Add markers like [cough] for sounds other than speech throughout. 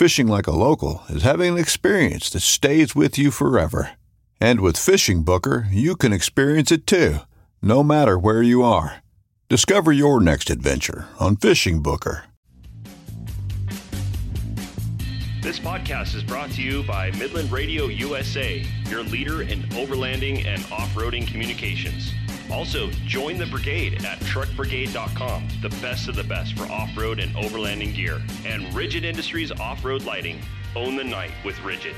Fishing like a local is having an experience that stays with you forever. And with FishingBooker, you can experience it too, no matter where you are. Discover your next adventure on FishingBooker. This podcast is brought to you by Midland Radio USA, your leader in overlanding and off roading communications. Also, join the brigade at truckbrigade.com, the best of the best for off road and overlanding gear. And Rigid Industries Off Road Lighting. Own the night with Rigid.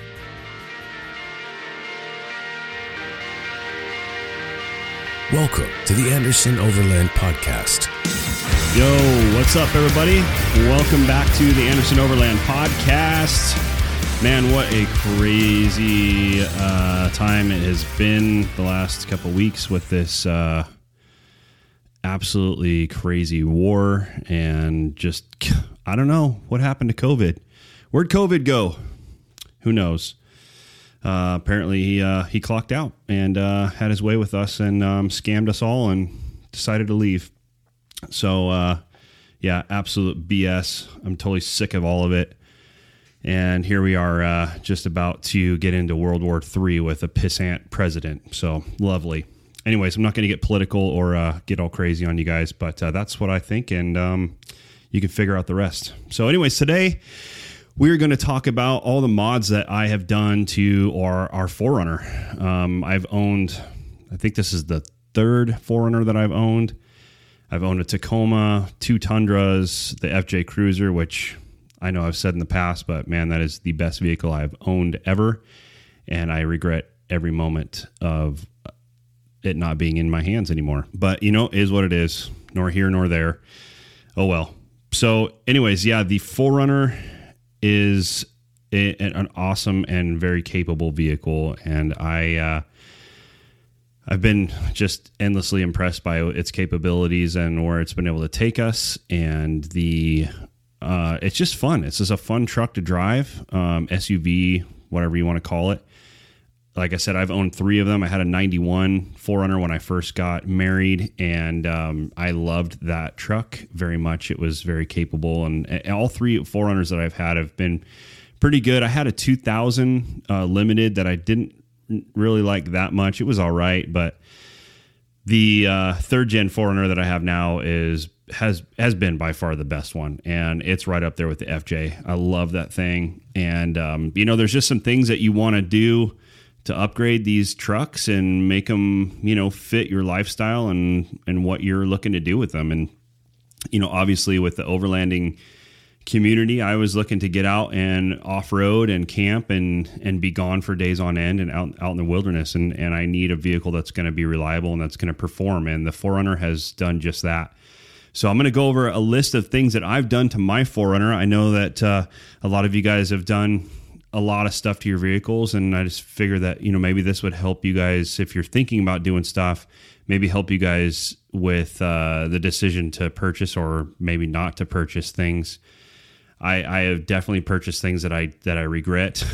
Welcome to the Anderson Overland Podcast. Yo, what's up, everybody? Welcome back to the Anderson Overland Podcast. Man, what a crazy uh, time it has been the last couple weeks with this uh, absolutely crazy war and just, [sighs] I don't know what happened to COVID. Where'd COVID go? Who knows? Uh, apparently, he uh, he clocked out and uh, had his way with us and um, scammed us all and decided to leave. So, uh, yeah, absolute BS. I'm totally sick of all of it. And here we are, uh, just about to get into World War III with a pissant president. So lovely. Anyways, I'm not going to get political or uh, get all crazy on you guys, but uh, that's what I think, and um, you can figure out the rest. So, anyways, today we're going to talk about all the mods that I have done to our our 4Runner. Um, I've owned, I think this is the third 4Runner that I've owned. I've owned a Tacoma, two Tundras, the FJ Cruiser, which I know I've said in the past, but man, that is the best vehicle I've owned ever. And I regret every moment of it not being in my hands anymore. But, you know, is what it is, nor here nor there. Oh, well. So, anyways, yeah, the 4Runner is a, an awesome and very capable vehicle. And I, uh, I've been just endlessly impressed by its capabilities and where it's been able to take us and the uh, it's just fun. It's just a fun truck to drive, um, SUV, whatever you want to call it. Like I said, I've owned three of them. I had a 91 4Runner when I first got married, and um, I loved that truck very much. It was very capable, and, and all three 4Runners that I've had have been pretty good. I had a 2000 uh, limited that I didn't really like that much. It was all right, but the uh, third gen 4Runner that I have now is has has been by far the best one, and it's right up there with the FJ. I love that thing, and um, you know, there's just some things that you want to do to upgrade these trucks and make them, you know, fit your lifestyle and and what you're looking to do with them, and you know, obviously with the overlanding community i was looking to get out and off-road and camp and and be gone for days on end and out out in the wilderness and and i need a vehicle that's going to be reliable and that's going to perform and the 4Runner has done just that so I'm going to go over a list of things that I've done to my 4Runner. I know that uh, a lot of you guys have done a lot of stuff to your vehicles, and I just figure that you know maybe this would help you guys if you're thinking about doing stuff. Maybe help you guys with uh, the decision to purchase or maybe not to purchase things. I, I have definitely purchased things that I that I regret,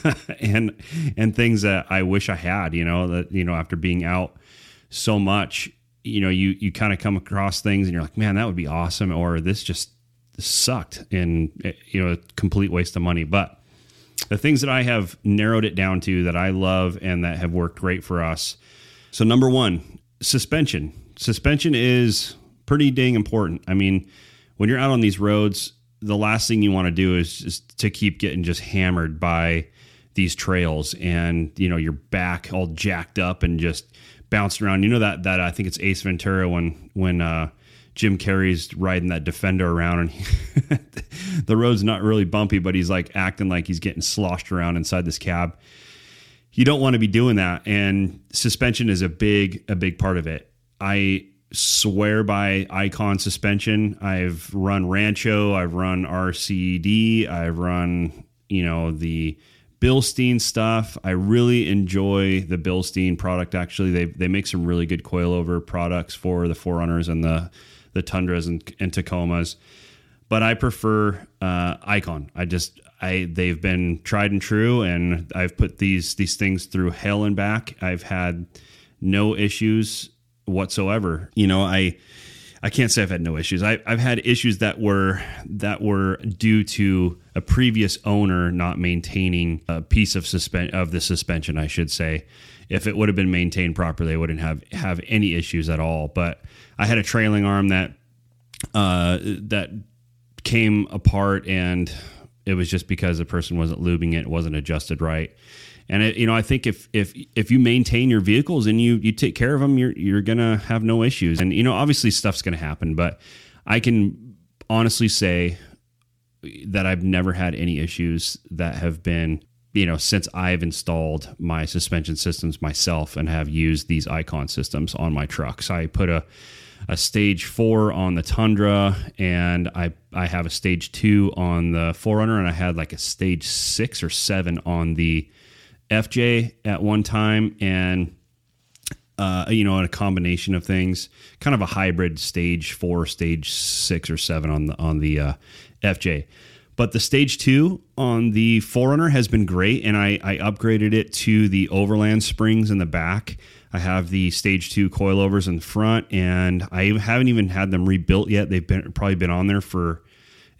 [laughs] and and things that I wish I had. You know that you know after being out so much, you know you you kind of come across things and you're like, man, that would be awesome, or this just sucked and eh, you know a complete waste of money. But the things that I have narrowed it down to that I love and that have worked great for us. So number one, suspension. Suspension is pretty dang important. I mean, when you're out on these roads, the last thing you want to do is just to keep getting just hammered by these trails and you know your back all jacked up and just bouncing around. You know that that I think it's Ace Ventura when when uh, Jim Carrey's riding that Defender around and he, [laughs] the road's not really bumpy, but he's like acting like he's getting sloshed around inside this cab. You don't want to be doing that, and suspension is a big a big part of it. I swear by Icon suspension. I've run Rancho, I've run RCD, I've run you know the Bilstein stuff. I really enjoy the Bilstein product. Actually, they they make some really good coilover products for the 4Runners and the the Tundras and, and Tacomas. But I prefer uh, Icon. I just I they've been tried and true, and I've put these these things through hell and back. I've had no issues whatsoever. You know, I I can't say I've had no issues. I, have had issues that were that were due to a previous owner not maintaining a piece of suspen- of the suspension. I should say, if it would have been maintained properly, I wouldn't have have any issues at all. But I had a trailing arm that uh, that came apart, and it was just because the person wasn't lubing it, it wasn't adjusted right. And it, you know, I think if if if you maintain your vehicles and you you take care of them, you're you're gonna have no issues. And you know, obviously stuff's gonna happen, but I can honestly say that I've never had any issues that have been you know since I've installed my suspension systems myself and have used these Icon systems on my trucks. I put a a stage four on the Tundra, and I I have a stage two on the 4Runner, and I had like a stage six or seven on the FJ at one time, and uh, you know, a combination of things, kind of a hybrid stage four, stage six or seven on the on the uh, FJ. But the stage two on the 4Runner has been great, and I, I upgraded it to the Overland springs in the back. I have the stage two coilovers in the front, and I haven't even had them rebuilt yet. They've been probably been on there for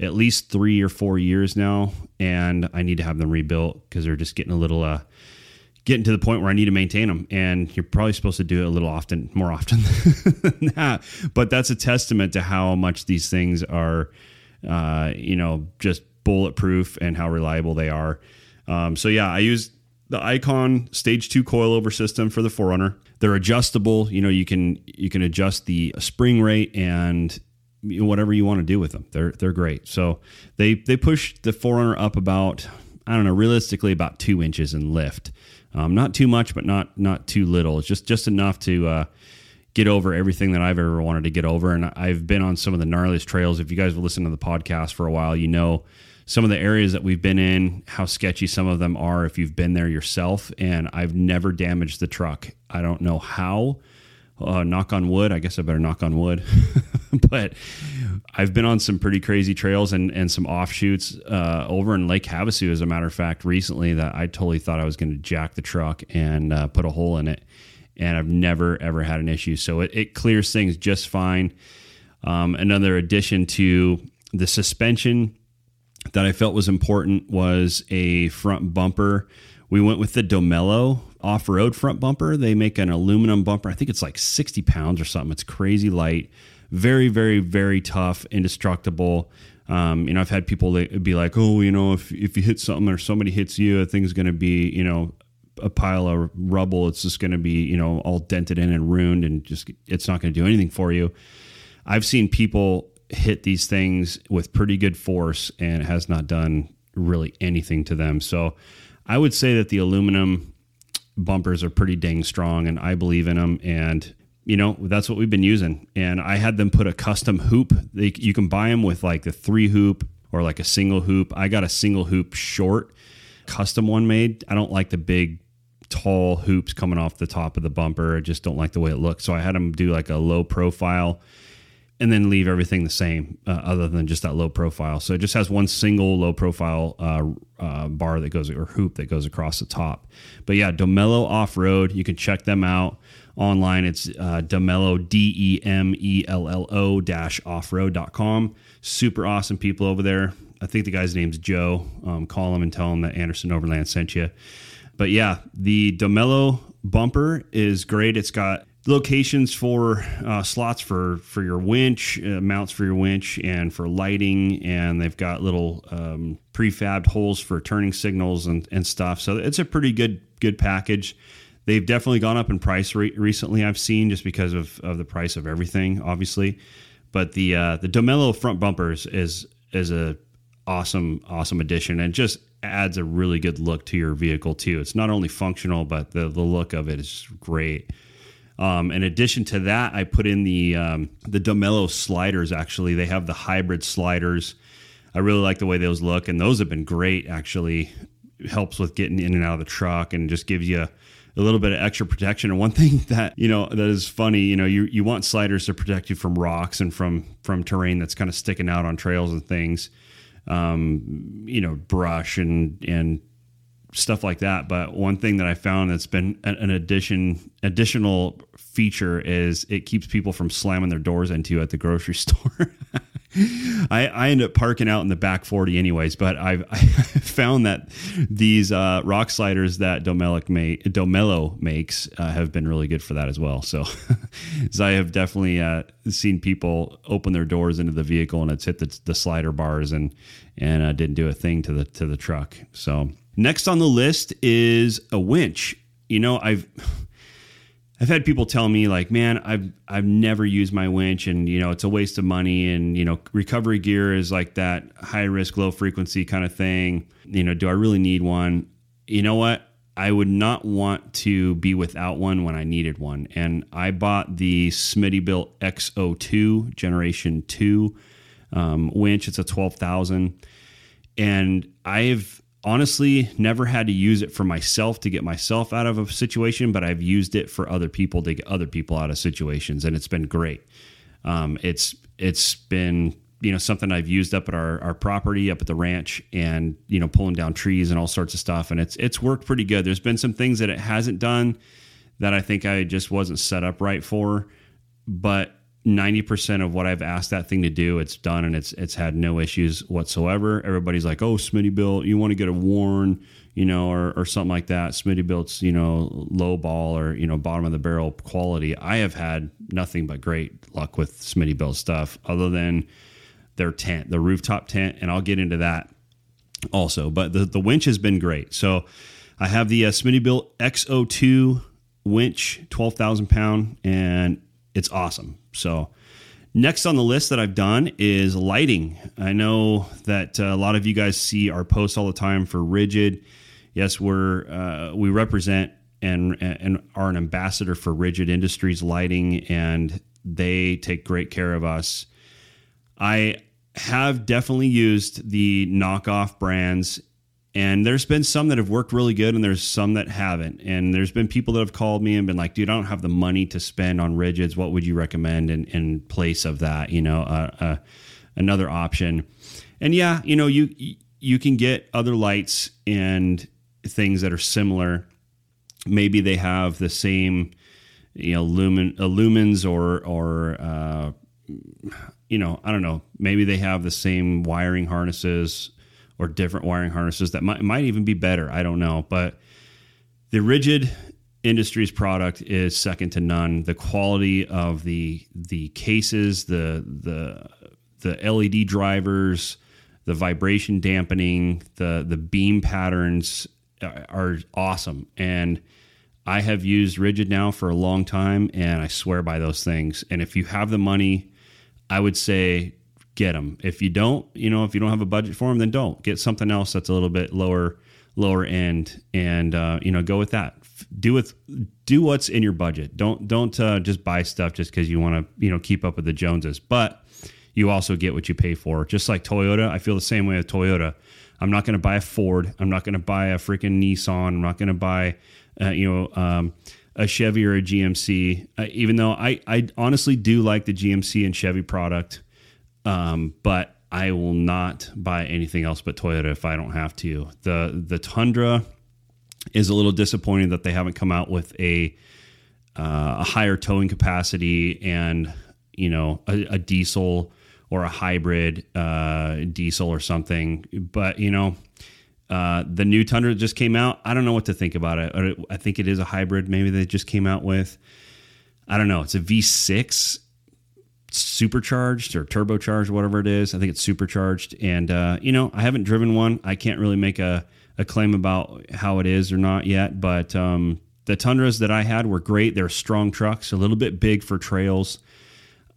at least three or four years now, and I need to have them rebuilt because they're just getting a little uh, getting to the point where I need to maintain them. And you're probably supposed to do it a little often, more often [laughs] than that. But that's a testament to how much these things are, uh, you know, just bulletproof and how reliable they are. Um, so yeah, I use the Icon Stage Two coilover system for the 4Runner. They're adjustable. You know, you can you can adjust the spring rate and whatever you want to do with them. They're they're great. So they they push the 4Runner up about I don't know, realistically about two inches in lift. Um, not too much, but not not too little. It's just just enough to uh, get over everything that I've ever wanted to get over. And I've been on some of the gnarliest trails. If you guys have listened to the podcast for a while, you know some of the areas that we've been in, how sketchy some of them are if you've been there yourself. And I've never damaged the truck. I don't know how uh, knock on wood. I guess I better knock on wood. [laughs] [laughs] but I've been on some pretty crazy trails and, and some offshoots uh, over in Lake Havasu, as a matter of fact, recently that I totally thought I was going to jack the truck and uh, put a hole in it. And I've never, ever had an issue. So it, it clears things just fine. Um, another addition to the suspension that I felt was important was a front bumper. We went with the Demello off road front bumper. They make an aluminum bumper. I think it's like 60 pounds or something. It's crazy light, very, very, very tough, indestructible. Um, you know, I've had people be like, oh, you know, if, if you hit something or somebody hits you, a thing's going to be, you know, a pile of rubble. It's just going to be, you know, all dented in and ruined and just, it's not going to do anything for you. I've seen people hit these things with pretty good force and it has not done really anything to them. So I would say that the aluminum bumpers are pretty dang strong and I believe in them. And, you know, that's what we've been using. And I had them put a custom hoop. They, you can buy them with like the three hoop or like a single hoop. I got a single hoop short custom one made. I don't like the big tall hoops coming off the top of the bumper. I just don't like the way it looks. So I had them do like a low profile and then leave everything the same, uh, other than just that low profile. So it just has one single low profile uh, uh, bar that goes or hoop that goes across the top. But yeah, Demello Off Road, you can check them out online. It's uh, Demello D E M E L L O dash offroad.com. Super awesome people over there. I think the guy's name's Joe. Um, call him and tell him that Anderson Overland sent you. But yeah, the Demello bumper is great. It's got locations for uh, slots for for your winch, uh, mounts for your winch, and for lighting. And they've got little um, prefabbed holes for turning signals and, and stuff. So it's a pretty good good package. They've definitely gone up in price re- recently. I've seen just because of, of the price of everything, obviously. But the uh, the Demello front bumpers is is a awesome awesome addition and just adds a really good look to your vehicle too. It's not only functional, but the the look of it is great. Um, in addition to that, I put in the um, the Demello sliders. Actually, they have the hybrid sliders. I really like the way those look, and those have been great. Actually, helps with getting in and out of the truck, and just gives you a little bit of extra protection. And one [laughs] thing that you know that is funny, you know, you you want sliders to protect you from rocks and from from terrain that's kind of sticking out on trails and things, um, you know, brush and and stuff like that. But one thing that I found that's been an addition additional feature is it keeps people from slamming their doors into you at the grocery [laughs] store. I, I end up parking out in the back 40 anyways, but I've [laughs] I found that these uh, rock sliders that Domelic make, Demello makes uh, have been really good for that as well. So, [laughs] so I have definitely uh, seen people open their doors into the vehicle and it's hit the, the slider bars and and uh, didn't do a thing to the to the truck. So next on the list is a winch. You know, I've I've had people tell me like, man, I've I've never used my winch, and you know, it's a waste of money, and you know, recovery gear is like that high risk, low frequency kind of thing. You know, do I really need one? You know what? I would not want to be without one when I needed one, and I bought the Smittybilt X2O Generation Two um, winch. It's a twelve thousand, and I've honestly never had to use it for myself to get myself out of a situation, but I've used it for other people to get other people out of situations, and it's been great. Um, it's it's been you know something I've used up at our, our property up at the ranch and you know pulling down trees and all sorts of stuff and it's it's worked pretty good. There's been some things that it hasn't done that I think I just wasn't set up right for, but 90% of what I've asked that thing to do, it's done and it's it's had no issues whatsoever. Everybody's like, oh, Smitty Smittybilt, you want to get a Warn, you know, or, or something like that. Smitty Smittybilt's, you know, low ball or, you know, bottom of the barrel quality. I have had nothing but great luck with Smitty Smittybilt stuff other than their tent, the rooftop tent. And I'll get into that also. But the, the winch has been great. So I have the uh, Smittybilt X2O winch, 12,000 pound, and it's awesome. So, next on the list that I've done is lighting. I know that uh, a lot of you guys see our posts all the time for Rigid. Yes, we're uh, we represent and and are an ambassador for Rigid Industries Lighting, and they take great care of us. I have definitely used the knockoff brands and there's been some that have worked really good, and there's some that haven't. And there's been people that have called me and been like, "Dude, I don't have the money to spend on rigids. What would you recommend in, in place of that? You know, uh, uh, another option." And yeah, you know, you you can get other lights and things that are similar. Maybe they have the same, you know, lumen uh, lumens or or uh, you know, I don't know. Maybe they have the same wiring harnesses or different wiring harnesses that might, might even be better. I don't know. But the rigid Industries product is second to none. The quality of the the cases, the the the LED drivers, the vibration dampening, the the beam patterns are awesome. And I have used Rigid now for a long time, and I swear by those things. And if you have the money, I would say get them. If you don't, you know, if you don't have a budget for them, then don't get something else that's a little bit lower lower end, and uh, you know, go with that. Do with do what's in your budget. Don't don't uh, just buy stuff just because you want to you know keep up with the Joneses, but you also get what you pay for. Just like Toyota, I feel the same way with Toyota. I'm not going to buy a Ford. I'm not going to buy a freaking Nissan. I'm not going to buy, uh, you know, um, a Chevy or a GMC, uh, even though I, I honestly do like the GMC and Chevy product. Um, but I will not buy anything else but Toyota if I don't have to. The the Tundra is a little disappointing that they haven't come out with a uh, a higher towing capacity and you know a, a diesel or a hybrid uh, diesel or something. But you know, uh, the new Tundra just came out. I don't know what to think about it. I think it is a hybrid. Maybe they just came out with. I don't know. It's a V6 supercharged or turbocharged, whatever it is. I think it's supercharged. And uh, you know, I haven't driven one. I can't really make a, a claim about how it is or not yet. But um, the Tundras that I had were great. They're strong trucks, a little bit big for trails.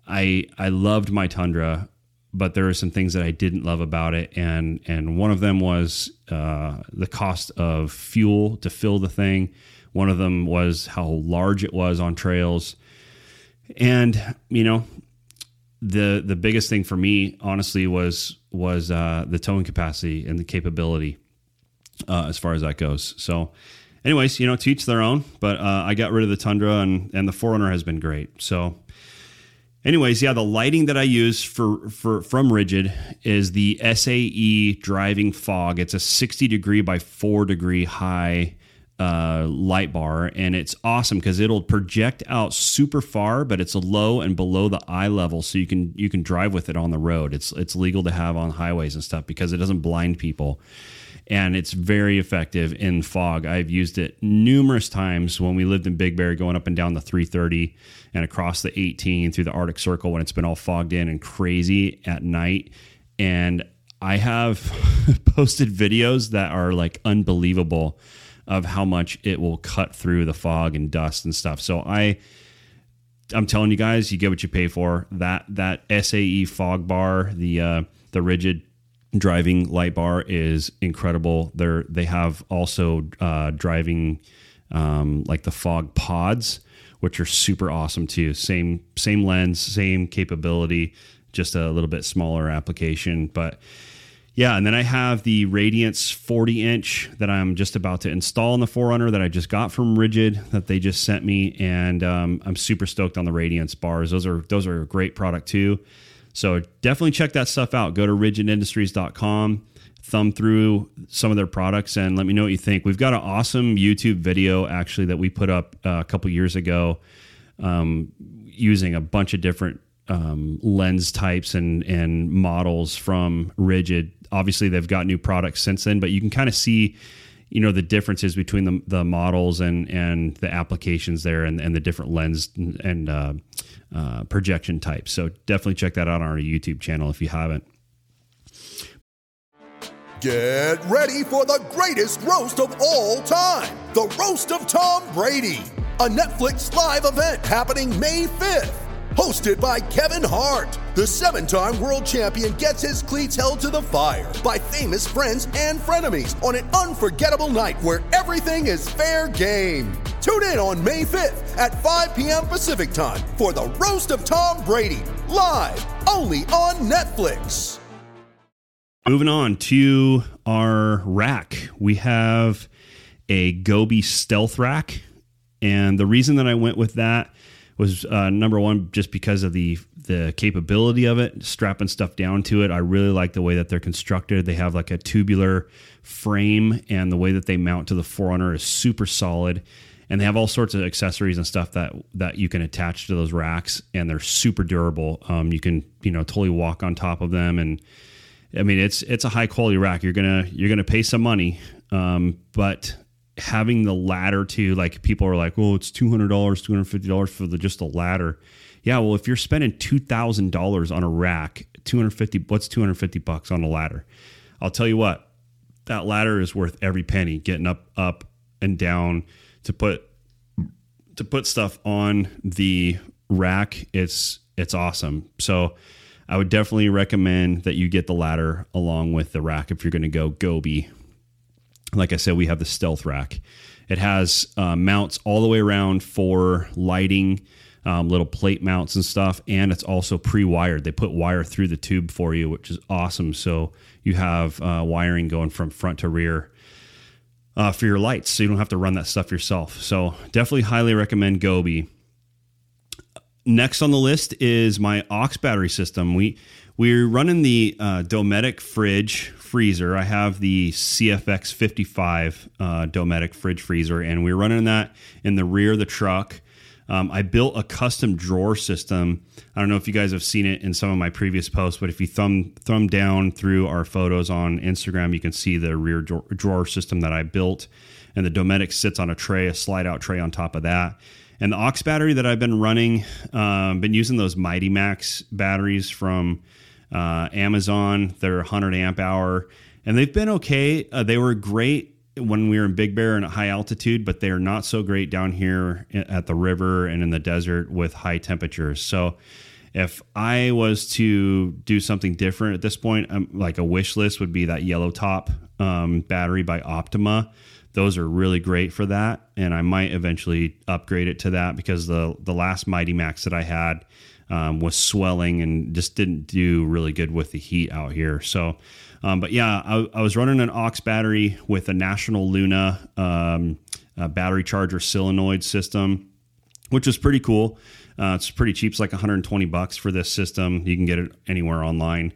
I I loved my Tundra, but there are some things that I didn't love about it, and and one of them was uh, the cost of fuel to fill the thing. One of them was how large it was on trails, and you know, the the biggest thing for me, honestly, was was uh, the towing capacity and the capability uh, as far as that goes. So. Anyways, you know, to each their own. But uh, I got rid of the Tundra, and and the 4Runner has been great. So anyways yeah the lighting that i use for, for from rigid is the sae driving fog it's a 60 degree by 4 degree high uh, light bar and it's awesome because it'll project out super far but it's a low and below the eye level so you can you can drive with it on the road it's it's legal to have on highways and stuff because it doesn't blind people and it's very effective in fog. I've used it numerous times when we lived in Big Bear, going up and down the 330 and across the 18 through the Arctic Circle when it's been all fogged in and crazy at night. And I have [laughs] posted videos that are like unbelievable of how much it will cut through the fog and dust and stuff. So I I'm telling you guys, you get what you pay for. That that SAE fog bar, the uh, the rigid driving light bar is incredible. They're they have also uh, driving um, like the fog pods, which are super awesome too. Same same lens, same capability, just a little bit smaller application, but. Yeah, and then I have the Radiance 40 inch that I'm just about to install in the 4Runner that I just got from Rigid that they just sent me, and um, I'm super stoked on the Radiance bars. Those are those are a great product too. So definitely check that stuff out. Go to rigidindustries.com, thumb through some of their products, and let me know what you think. We've got an awesome YouTube video actually that we put up uh, a couple years ago um, using a bunch of different um, lens types and and models from Rigid. Obviously, they've got new products since then, but you can kind of see you know the differences between the, the models and and the applications there and, and the different lens and uh, uh, projection types. So definitely check that out on our youtube channel if you haven't. Get ready for the greatest roast of all time the roast of tom brady a netflix live event happening may 5th Hosted by Kevin Hart, the seven time world champion gets his cleats held to the fire by famous friends and frenemies on an unforgettable night where everything is fair game. Tune in on May 5th at 5 p.m. Pacific time for the Roast of Tom Brady, live only on Netflix. Moving on to our rack, we have a Gobi Stealth Rack. And the reason that I went with that was uh, number one just because of the the capability of it, strapping stuff down to it. I really like the way that they're constructed. They have like a tubular frame, and the way that they mount to the 4Runner is super solid. And they have all sorts of accessories and stuff that that you can attach to those racks, and they're super durable. Um, you can you know totally walk on top of them, and I mean it's it's a high quality rack. You're gonna you're gonna pay some money, um, but having the ladder to like people are like, well, it's two hundred dollars, two hundred fifty dollars for the just the ladder. Yeah, well, if you're spending two thousand dollars on a rack, two hundred fifty, what's two hundred fifty bucks on a ladder? I'll tell you what, that ladder is worth every penny. Getting up, up and down to put to put stuff on the rack, it's it's awesome. So. I would definitely recommend that you get the ladder along with the rack if you're going to go Gobi like I said, we have the stealth rack. It has uh, mounts all the way around for lighting, um, little plate mounts and stuff, and it's also pre-wired. They put wire through the tube for you, which is awesome. So you have uh, wiring going from front to rear. uh, for your lights, so you don't have to run that stuff yourself. So definitely highly recommend Gobi. Next on the list is my aux battery system. We we're running the uh, Dometic fridge freezer. I have the CFX 55 uh, Dometic fridge freezer, and we're running that in the rear of the truck. Um, I built a custom drawer system. I don't know if you guys have seen it in some of my previous posts, but if you thumb thumb down through our photos on Instagram, you can see the rear drawer system that I built. And the Dometic sits on a tray, a slide out tray on top of that. And the aux battery that I've been running, um, been using those Mighty Max batteries from uh, Amazon. They're 100 amp hour, and they've been okay. Uh, they were great when we were in Big Bear and at high altitude, but they are not so great down here at the river and in the desert with high temperatures. So, if I was to do something different at this point, um, like a wish list would be that yellow top um, battery by Optima. Those are really great for that, and I might eventually upgrade it to that because the the last Mighty Max that I had um, was swelling and just didn't do really good with the heat out here. So, um, but yeah, I, I, was running an aux battery with a National Luna um, battery charger solenoid system, which was pretty cool. Uh, it's pretty cheap. It's like 120 bucks for this system. You can get it anywhere online.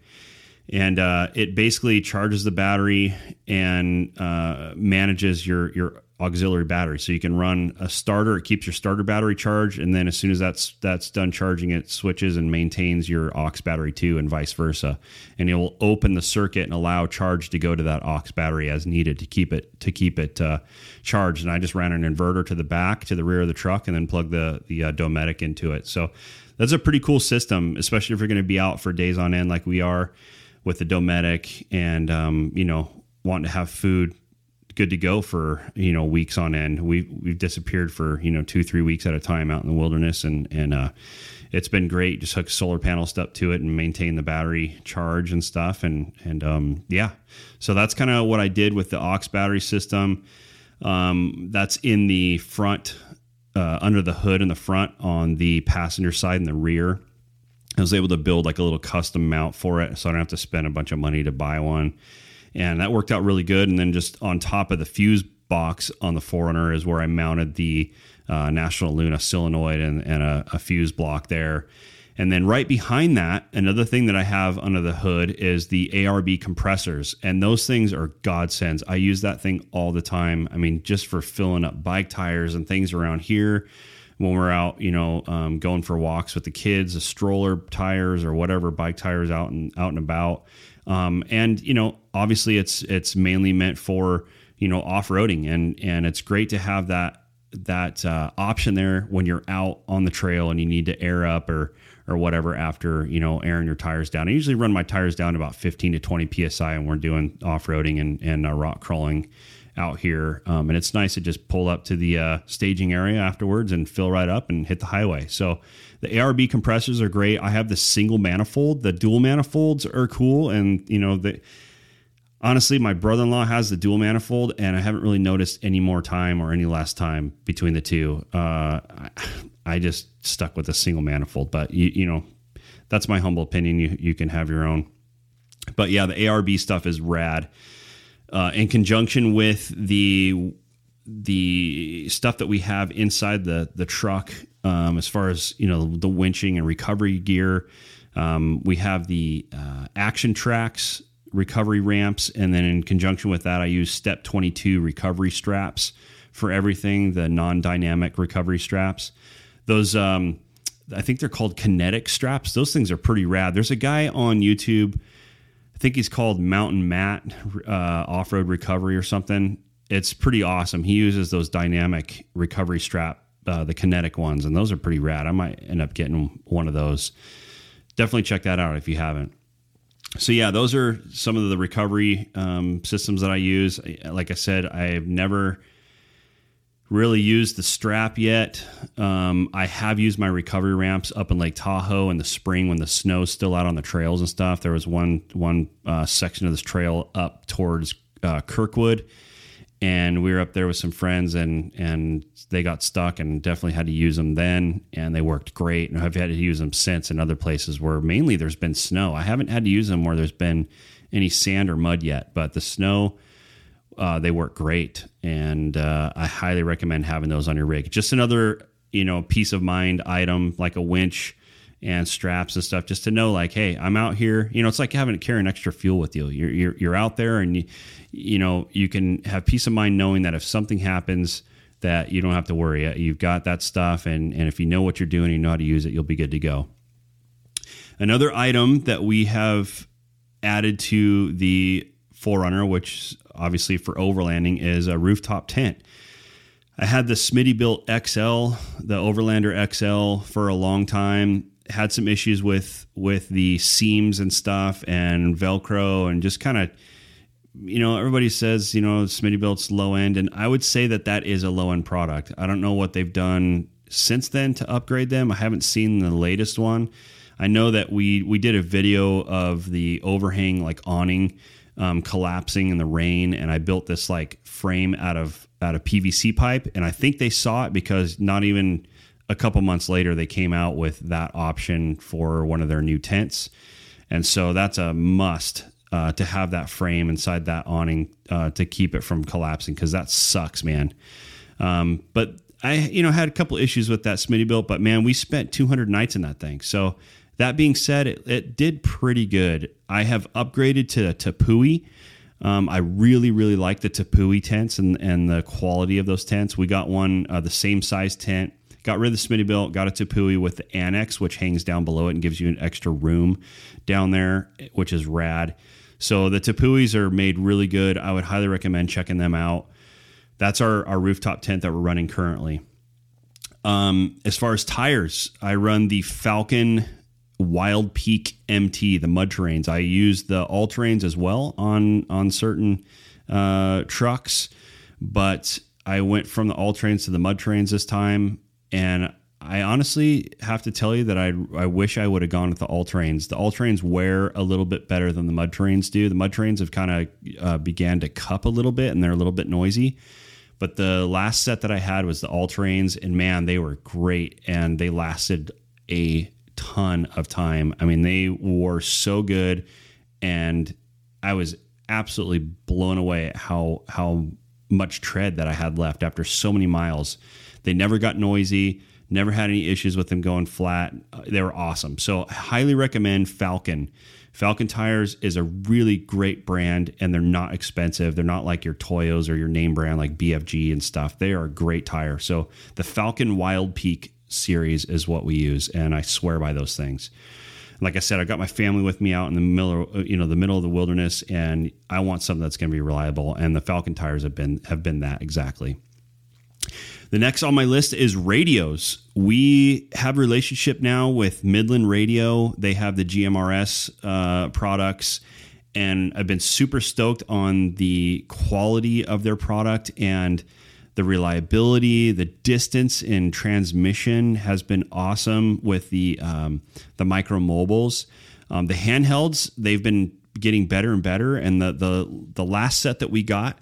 And uh, it basically charges the battery and uh, manages your your auxiliary battery. So you can run a starter it keeps your starter battery charged and then as soon as that's that's done charging it switches and maintains your aux battery too and vice versa. And it will open the circuit and allow charge to go to that aux battery as needed to keep it to keep it uh, charged. And i just ran an inverter to the back to the rear of the truck and then plug the the uh, dometic into it. So that's a pretty cool system especially if you're going to be out for days on end like we are with the dometic and um, you know wanting to have food good to go for you know weeks on end. We we've disappeared for you know two three weeks at a time out in the wilderness, and and uh, it's been great. Just hook solar panels up to it and maintain the battery charge and stuff, and and um, yeah. So that's kind of what I did with the aux battery system. Um, that's in the front, uh, under the hood in the front on the passenger side and the rear. I was able to build like a little custom mount for it, so I don't have to spend a bunch of money to buy one and that worked out really good. And then just on top of the fuse box on the 4Runner is where I mounted the uh, National Luna solenoid and, and a, a, fuse block there. And then right behind that, another thing that I have under the hood is the ARB compressors. And those things are godsends. I use that thing all the time. I mean, just for filling up bike tires and things around here when we're out, you know, um, going for walks with the kids, the stroller tires or whatever bike tires out and out and about. Um, and you know, obviously, it's it's mainly meant for you know off roading, and and it's great to have that that uh, option there when you're out on the trail and you need to air up or or whatever after you know airing your tires down. I usually run my tires down about 15 to 20 psi, and we're doing off roading and and uh, rock crawling out here. Um, and it's nice to just pull up to the uh, staging area afterwards and fill right up and hit the highway. So the ARB compressors are great. I have the single manifold. The dual manifolds are cool, and you know the. Honestly, my brother-in-law has the dual manifold, and I haven't really noticed any more time or any less time between the two. Uh, I, I just stuck with a single manifold, but you, you know, that's my humble opinion. You you can have your own, but yeah, the ARB stuff is rad. Uh, in conjunction with the the stuff that we have inside the the truck um, as far as you know the winching and recovery gear. Um, we have the uh, action tracks recovery ramps, and then in conjunction with that, I use Step 22 recovery straps for everything. The non-dynamic recovery straps. Those um, I think they're called kinetic straps. Those things are pretty rad. There's a guy on YouTube. Think he's called Mountain Matt uh, Off Road Recovery or something. It's pretty awesome. He uses those dynamic recovery strap uh, the kinetic ones, and those are pretty rad. I might end up getting one of those. Definitely check that out if you haven't. So yeah, those are some of the recovery um, systems that I use. Like I said, I've never really used the strap yet. Um, I have used my recovery ramps up in Lake Tahoe in the spring when the snow's still out on the trails and stuff. There was one one uh, section of this trail up towards uh, Kirkwood and we were up there with some friends and and they got stuck and definitely had to use them then and they worked great and I've had to use them since in other places where mainly there's been snow. I haven't had to use them where there's been any sand or mud yet, but the snow uh, they work great, and uh, I highly recommend having those on your rig. Just another you know peace of mind item like a winch and straps and stuff, just to know like, hey, I'm out here. You know, it's like having to carry an extra fuel with you. You're you're, you're out there, and you you know you can have peace of mind knowing that if something happens. That you don't have to worry. You've got that stuff, and, and if you know what you're doing, you know how to use it, you'll be good to go. Another item that we have added to the 4Runner, which obviously for overlanding, is a rooftop tent. I had the Smittybilt XL, the Overlander XL, for a long time. Had some issues with with the seams and stuff, and Velcro, and just kind of, you know, everybody says you know Smittybilt's low end, and I would say that that is a low end product. I don't know what they've done since then to upgrade them. I haven't seen the latest one. I know that we we did a video of the overhang like awning um, collapsing in the rain, and I built this like frame out of out of PVC pipe, and I think they saw it because not even a couple months later they came out with that option for one of their new tents, and so that's a must. Uh, to have that frame inside that awning uh, to keep it from collapsing because that sucks, man. Um, but I, you know, had a couple issues with that Smittybilt, but man, we spent 200 nights in that thing. So that being said, it, it did pretty good. I have upgraded to Tepui. Um, I really, really like the Tepui tents and, and the quality of those tents. We got one, uh, the same size tent, got rid of the Smitty Smittybilt, got a Tepui with the annex, which hangs down below it and gives you an extra room down there, which is rad. So the Tepuis are made really good. I would highly recommend checking them out. That's our, our rooftop tent that we're running currently. Um, as far as tires, I run the Falken Wild Peak MT, the mud terrains. I use the all terrains as well on on certain uh, trucks, but I went from the all terrains to the mud terrains this time, and I honestly have to tell you that I I wish I would have gone with the all terrains. The all terrains wear a little bit better than the mud terrains do. The mud terrains have kind of uh, began to cup a little bit, and they're a little bit noisy. But the last set that I had was the all terrains, and man, they were great, and they lasted a ton of time. I mean, they were so good, and I was absolutely blown away at how how much tread that I had left after so many miles. They never got noisy. Never had any issues with them going flat. Uh, they were awesome. So I highly recommend Falken. Falken tires is a really great brand and they're not expensive. They're not like your Toyos or your name brand like BFG and stuff. They are a great tire. So the Falken Wild Peak series is what we use, and I swear by those things. Like I said, I got my family with me out in the middle, of, you know, the middle of the wilderness, and I want something that's going to be reliable. And the Falken tires have been have been that exactly. The next on my list is radios. We have a relationship now with Midland Radio. They have the GMRS uh, products, and I've been super stoked on the quality of their product and the reliability, the distance in transmission has been awesome with the um, the micro mobiles. Um, the handhelds they've been getting better and better, and the the the last set that we got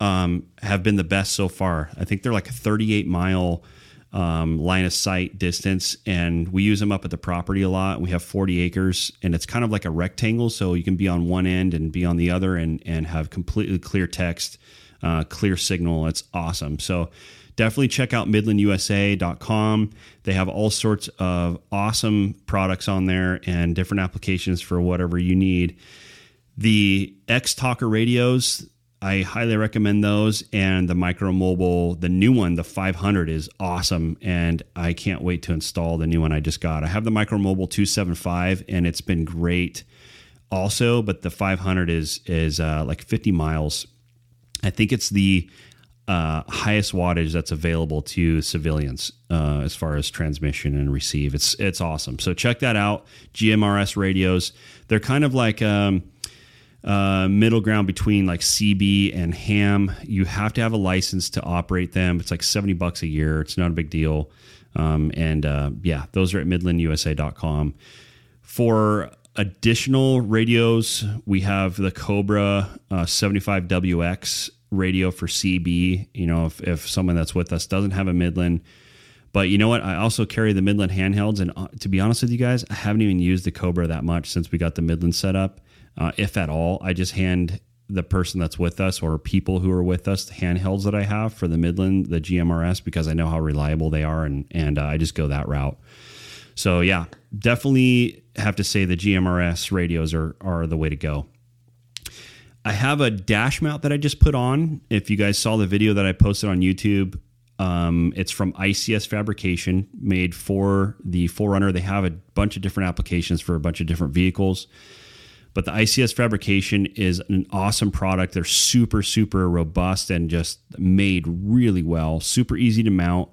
um, have been the best so far. I think they're like a 38 mile um, line of sight distance, and we use them up at the property a lot. We have 40 acres, and it's kind of like a rectangle, so you can be on one end and be on the other, and and have completely clear text uh, clear signal. It's awesome. So definitely check out midlandusa.com. They have all sorts of awesome products on there and different applications for whatever you need. The X Talker radios, I highly recommend those. And the Micro Mobile, the new one, the 500, is awesome. And I can't wait to install the new one I just got. I have the Micro Mobile 275, and it's been great also, but the 500 is, is uh, like 50 miles I think it's the uh, highest wattage that's available to civilians uh, as far as transmission and receive. It's it's awesome. So check that out. GMRS radios. They're kind of like um, uh, middle ground between like CB and ham. You have to have a license to operate them. It's like seventy bucks a year. It's not a big deal. Um, and uh, yeah, those are at midlandusa.com. For additional radios, we have the Cobra uh, 75WX radio for CB. You know, if, if someone that's with us doesn't have a Midland, but you know what? I also carry the Midland handhelds, and uh, to be honest with you guys, I haven't even used the Cobra that much since we got the Midland set up, uh, if at all. I just hand the person that's with us or people who are with us, the handhelds that I have for the Midland, the GMRS, because I know how reliable they are, and and uh, I just go that route. So yeah, definitely have to say the GMRS radios are are the way to go. I have a dash mount that I just put on. If you guys saw the video that I posted on YouTube, um, it's from ICS Fabrication, made for the 4Runner. They have a bunch of different applications for a bunch of different vehicles. But the ICS Fabrication is an awesome product. They're super, super robust and just made really well, super easy to mount.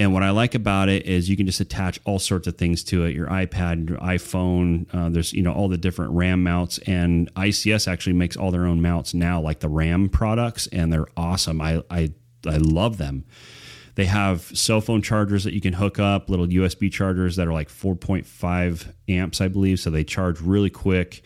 And what I like about it is you can just attach all sorts of things to it your iPad, your iPhone. Uh, there's, you know, all the different RAM mounts. And ICS actually makes all their own mounts now, like the RAM products, and they're awesome. I, I, I love them. They have cell phone chargers that you can hook up, little USB chargers that are like 4.5 amps, I believe. So they charge really quick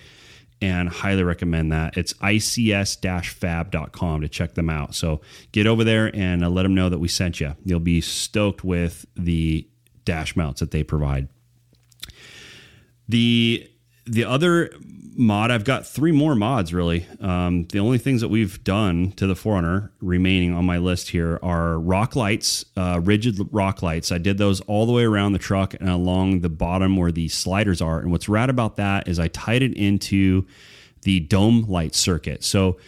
and highly recommend that. It's ics-fab.com to check them out. So get over there and uh, let them know that we sent you. You'll be stoked with the dash mounts that they provide. The the other mod, I've got three more mods really. Um, the only things that we've done to the 4Runner remaining on my list here are rock lights, uh, rigid rock lights. I did those all the way around the truck and along the bottom where the sliders are. And what's rad about that is I tied it into the dome light circuit. So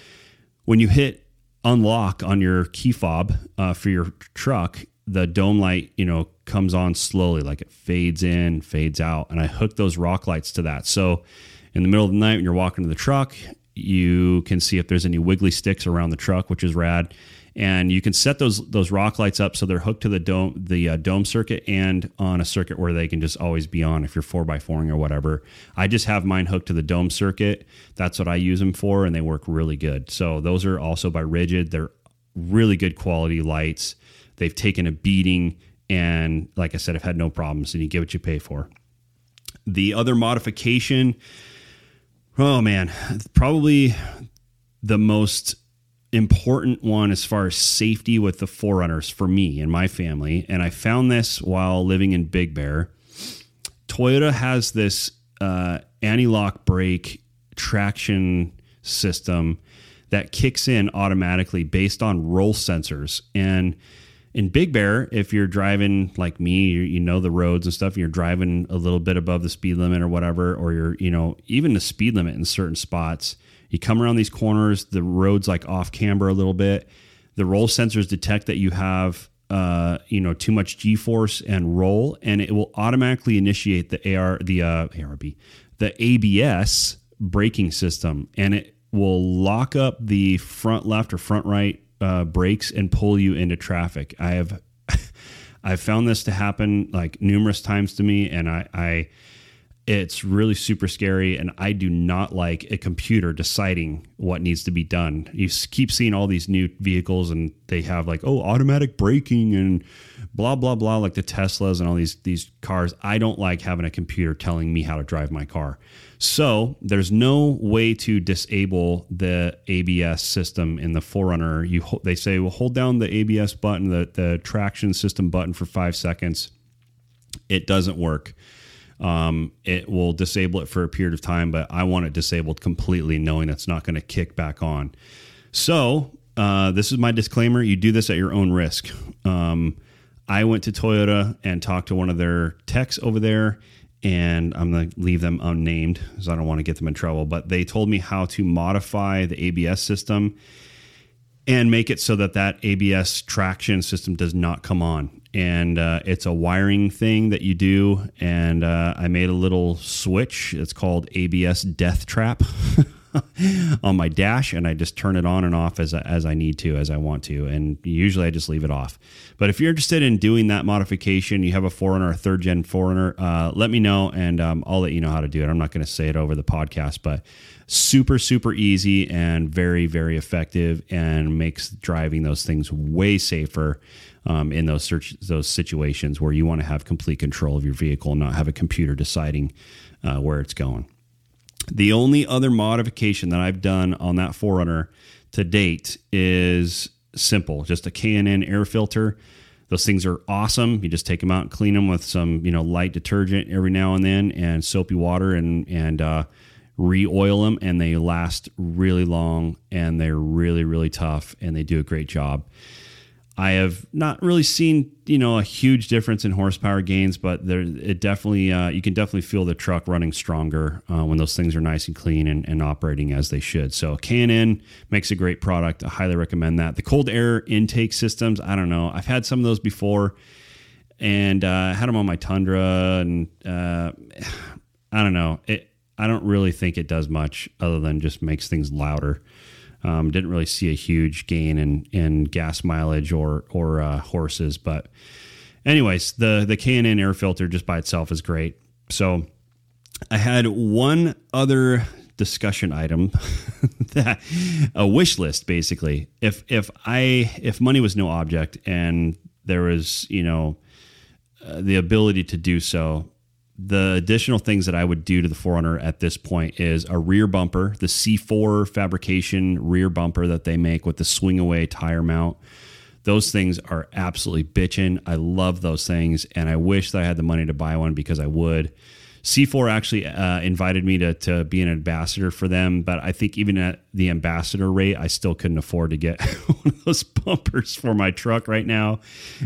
when you hit unlock on your key fob uh, for your truck, the dome light, you know, comes on slowly, like it fades in, fades out. And I hooked those rock lights to that. So in the middle of the night when you're walking to the truck, you can see if there's any wiggly sticks around the truck, which is rad. And you can set those those rock lights up so they're hooked to the dome the uh, dome circuit and on a circuit where they can just always be on if you're four by fouring or whatever. I just have mine hooked to the dome circuit. That's what I use them for, and they work really good. So those are also by Rigid. They're really good quality lights. They've taken a beating, and like I said, I've had no problems. And you get what you pay for. The other modification, oh man, probably the most important one as far as safety with the 4Runners for me and my family. And I found this while living in Big Bear. Toyota has this uh, anti lock brake traction system that kicks in automatically based on roll sensors. And in Big Bear, if you're driving like me, you, you know the roads and stuff, you're driving a little bit above the speed limit or whatever, or you're, you know, even the speed limit in certain spots, you come around these corners, the road's like off camber a little bit. The roll sensors detect that you have, uh, you know, too much G force and roll, and it will automatically initiate the AR, the uh, ARB, the ABS braking system, and it will lock up the front left or front right uh, brakes and pull you into traffic. I have [laughs] I've found this to happen like numerous times to me, and I, I it's really super scary. And I do not like a computer deciding what needs to be done. You keep seeing all these new vehicles, and they have like oh automatic braking and blah blah blah, like the Teslas and all these these cars. I don't like having a computer telling me how to drive my car. So there's no way to disable the ABS system in the 4Runner. You they say well hold down the ABS button, the the traction system button for five seconds. It doesn't work. Um, it will disable it for a period of time, but I want it disabled completely, knowing it's not going to kick back on. So uh, this is my disclaimer: you do this at your own risk. Um, I went to Toyota and talked to one of their techs over there and I'm going to leave them unnamed because I don't want to get them in trouble. But they told me how to modify the ABS system and make it so that that ABS traction system does not come on. And uh, it's a wiring thing that you do. And uh, I made a little switch. It's called ABS Death Trap. [laughs] [laughs] on my dash and I just turn it on and off as, as I need to, as I want to. And usually I just leave it off. But if you're interested in doing that modification, you have a 4Runner, a third gen 4Runner, uh, let me know and um, I'll let you know how to do it. I'm not going to say it over the podcast, but super, super easy and very, very effective and makes driving those things way safer. Um, in those search those situations where you want to have complete control of your vehicle and not have a computer deciding uh, where it's going. The only other modification that I've done on that 4Runner to date is simple, just a K&N air filter. Those things are awesome. You just take them out and clean them with some, you know, light detergent every now and then and soapy water and and uh, re-oil them and they last really long and they're really really tough and they do a great job i have not really seen you know a huge difference in horsepower gains but there it definitely uh, you can definitely feel the truck running stronger uh, when those things are nice and clean and, and operating as they should so K&N makes a great product i highly recommend that the cold air intake systems i don't know i've had some of those before and uh, had them on my Tundra, and uh, I don't know. It, I don't really think it does much other than just makes things louder. Um, didn't really see a huge gain in in gas mileage or or uh, horses, but anyways, the the K&N air filter just by itself is great. So I had one other discussion item [laughs] that a wish list basically. If if I if money was no object and there was you know uh, the ability to do so. The additional things that I would do to the 4Runner at this point is a rear bumper, the C4 fabrication rear bumper that they make with the swing away tire mount. Those things are absolutely bitching. I love those things, and I wish that I had the money to buy one because I would. C4 actually uh, invited me to, to be an ambassador for them, but I think even at the ambassador rate, I still couldn't afford to get [laughs] one of those bumpers for my truck right now.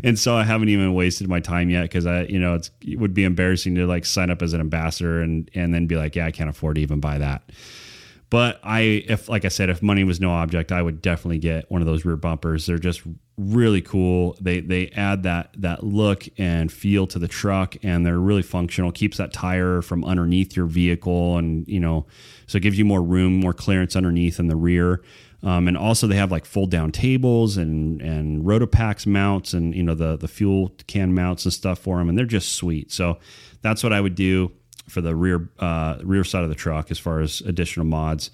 And so I haven't even wasted my time yet because I, you know, it would be embarrassing to like sign up as an ambassador and, and then be like, yeah, I can't afford to even buy that. But I, if like I said, if money was no object, I would definitely get one of those rear bumpers. They're just really cool. They they add that that look and feel to the truck, and they're really functional. Keeps that tire from underneath your vehicle, and you know, so it gives you more room, more clearance underneath in the rear. Um, and also they have like fold down tables and and Rotopax mounts and you know the the fuel can mounts and stuff for them, and they're just sweet. So that's what I would do for the rear uh, rear side of the truck as far as additional mods.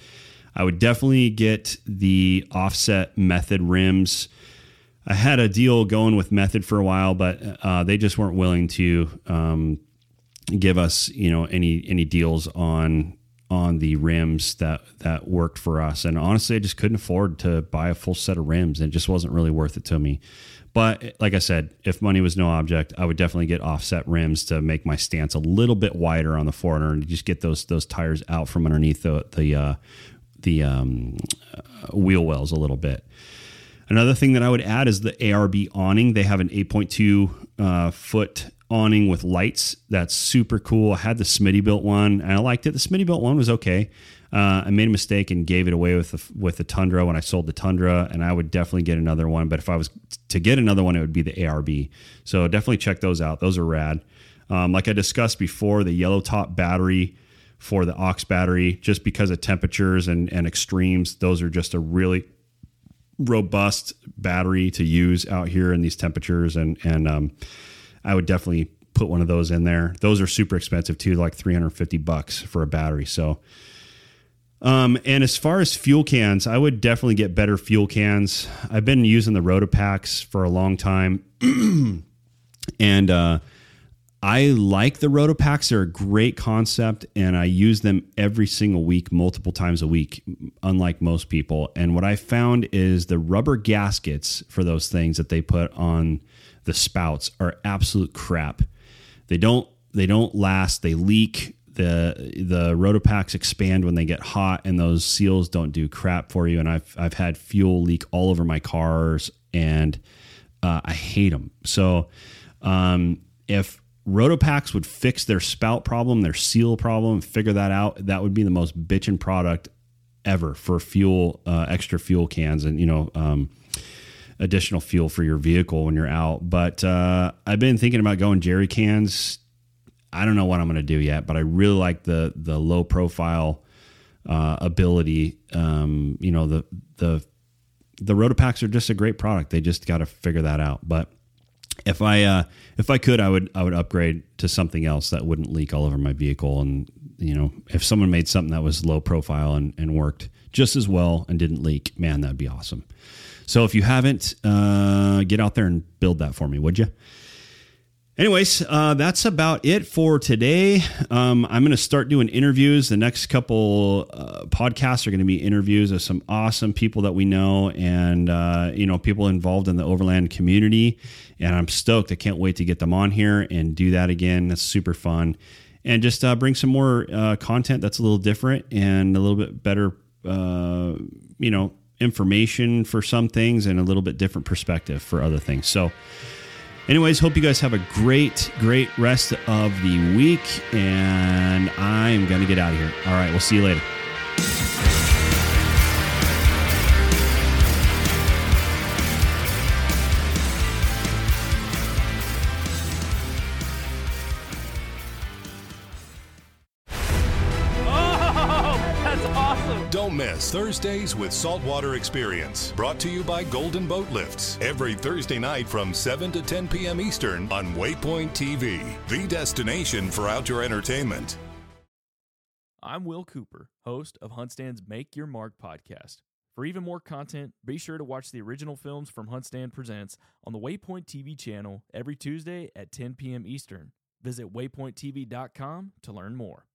I would definitely get the offset method rims. I had a deal going with Method for a while, but uh, they just weren't willing to um, give us, you know, any any deals on on the rims that that worked for us. And honestly, I just couldn't afford to buy a full set of rims, and it just wasn't really worth it to me. But like I said, if money was no object, I would definitely get offset rims to make my stance a little bit wider on the 4Runner and just get those those tires out from underneath the the uh, the um, uh, wheel wells a little bit. Another thing that I would add is the ARB awning. They have an 8.2 uh, foot awning with lights. That's super cool. I had the Smittybilt one and I liked it. The Smittybilt one was okay. Uh, I made a mistake and gave it away with the, with the Tundra when I sold the Tundra, and I would definitely get another one. But if I was to get another one, it would be the ARB. So definitely check those out. Those are rad. Um, like I discussed before, the yellow top battery for the aux battery, just because of temperatures and, and extremes, those are just a really robust battery to use out here in these temperatures. And and um, I would definitely put one of those in there. Those are super expensive too, like 350 bucks for a battery. So um, and as far as fuel cans, I would definitely get better fuel cans. I've been using the Rotopax for a long time, [clears throat] and uh, I like the Rotopax. They're a great concept, and I use them every single week, multiple times a week, unlike most people. And what I found is the rubber gaskets for those things that they put on the spouts are absolute crap. They don't they don't last. They leak the the rotopax expand when they get hot, and those seals don't do crap for you. And I've I've had fuel leak all over my cars, and uh, I hate them. So um, if Rotopax would fix their spout problem, their seal problem, figure that out, that would be the most bitchin' product ever for fuel, uh, extra fuel cans, and you know. Um, additional fuel for your vehicle when you're out but uh, i've been thinking about going jerry cans I don't know what I'm going to do yet, but I really like the the low profile uh, ability. Um, you know, the the the Rotopax are just a great product. They just got to figure that out. But if I uh, if I could, I would I would upgrade to something else that wouldn't leak all over my vehicle. And you know, if someone made something that was low profile and, and worked just as well and didn't leak, man, that'd be awesome. So if you haven't, uh, get out there and build that for me, would you? Anyways, uh, that's about it for today. Um, I'm going to start doing interviews. The next couple uh, podcasts are going to be interviews of some awesome people that we know and, uh, you know, people involved in the overland community. And I'm stoked. I can't wait to get them on here and do that again. That's super fun. and just uh, bring some more uh, content that's a little different and a little bit better, uh, you know, information for some things and a little bit different perspective for other things. So, anyways, hope you guys have a great, great rest of the week. And I'm going to get out of here. All right, we'll see you later. Thursdays with Saltwater Experience, brought to you by Golden Boat Lifts, every Thursday night from 7 to 10 p.m. Eastern on Waypoint TV, the destination for outdoor entertainment. I'm Will Cooper, host of Huntstand's Make Your Mark podcast. For even more content, be sure to watch the original films from Huntstand Presents on the Waypoint TV channel every Tuesday at 10 p.m. Eastern. Visit waypointtv.com to learn more.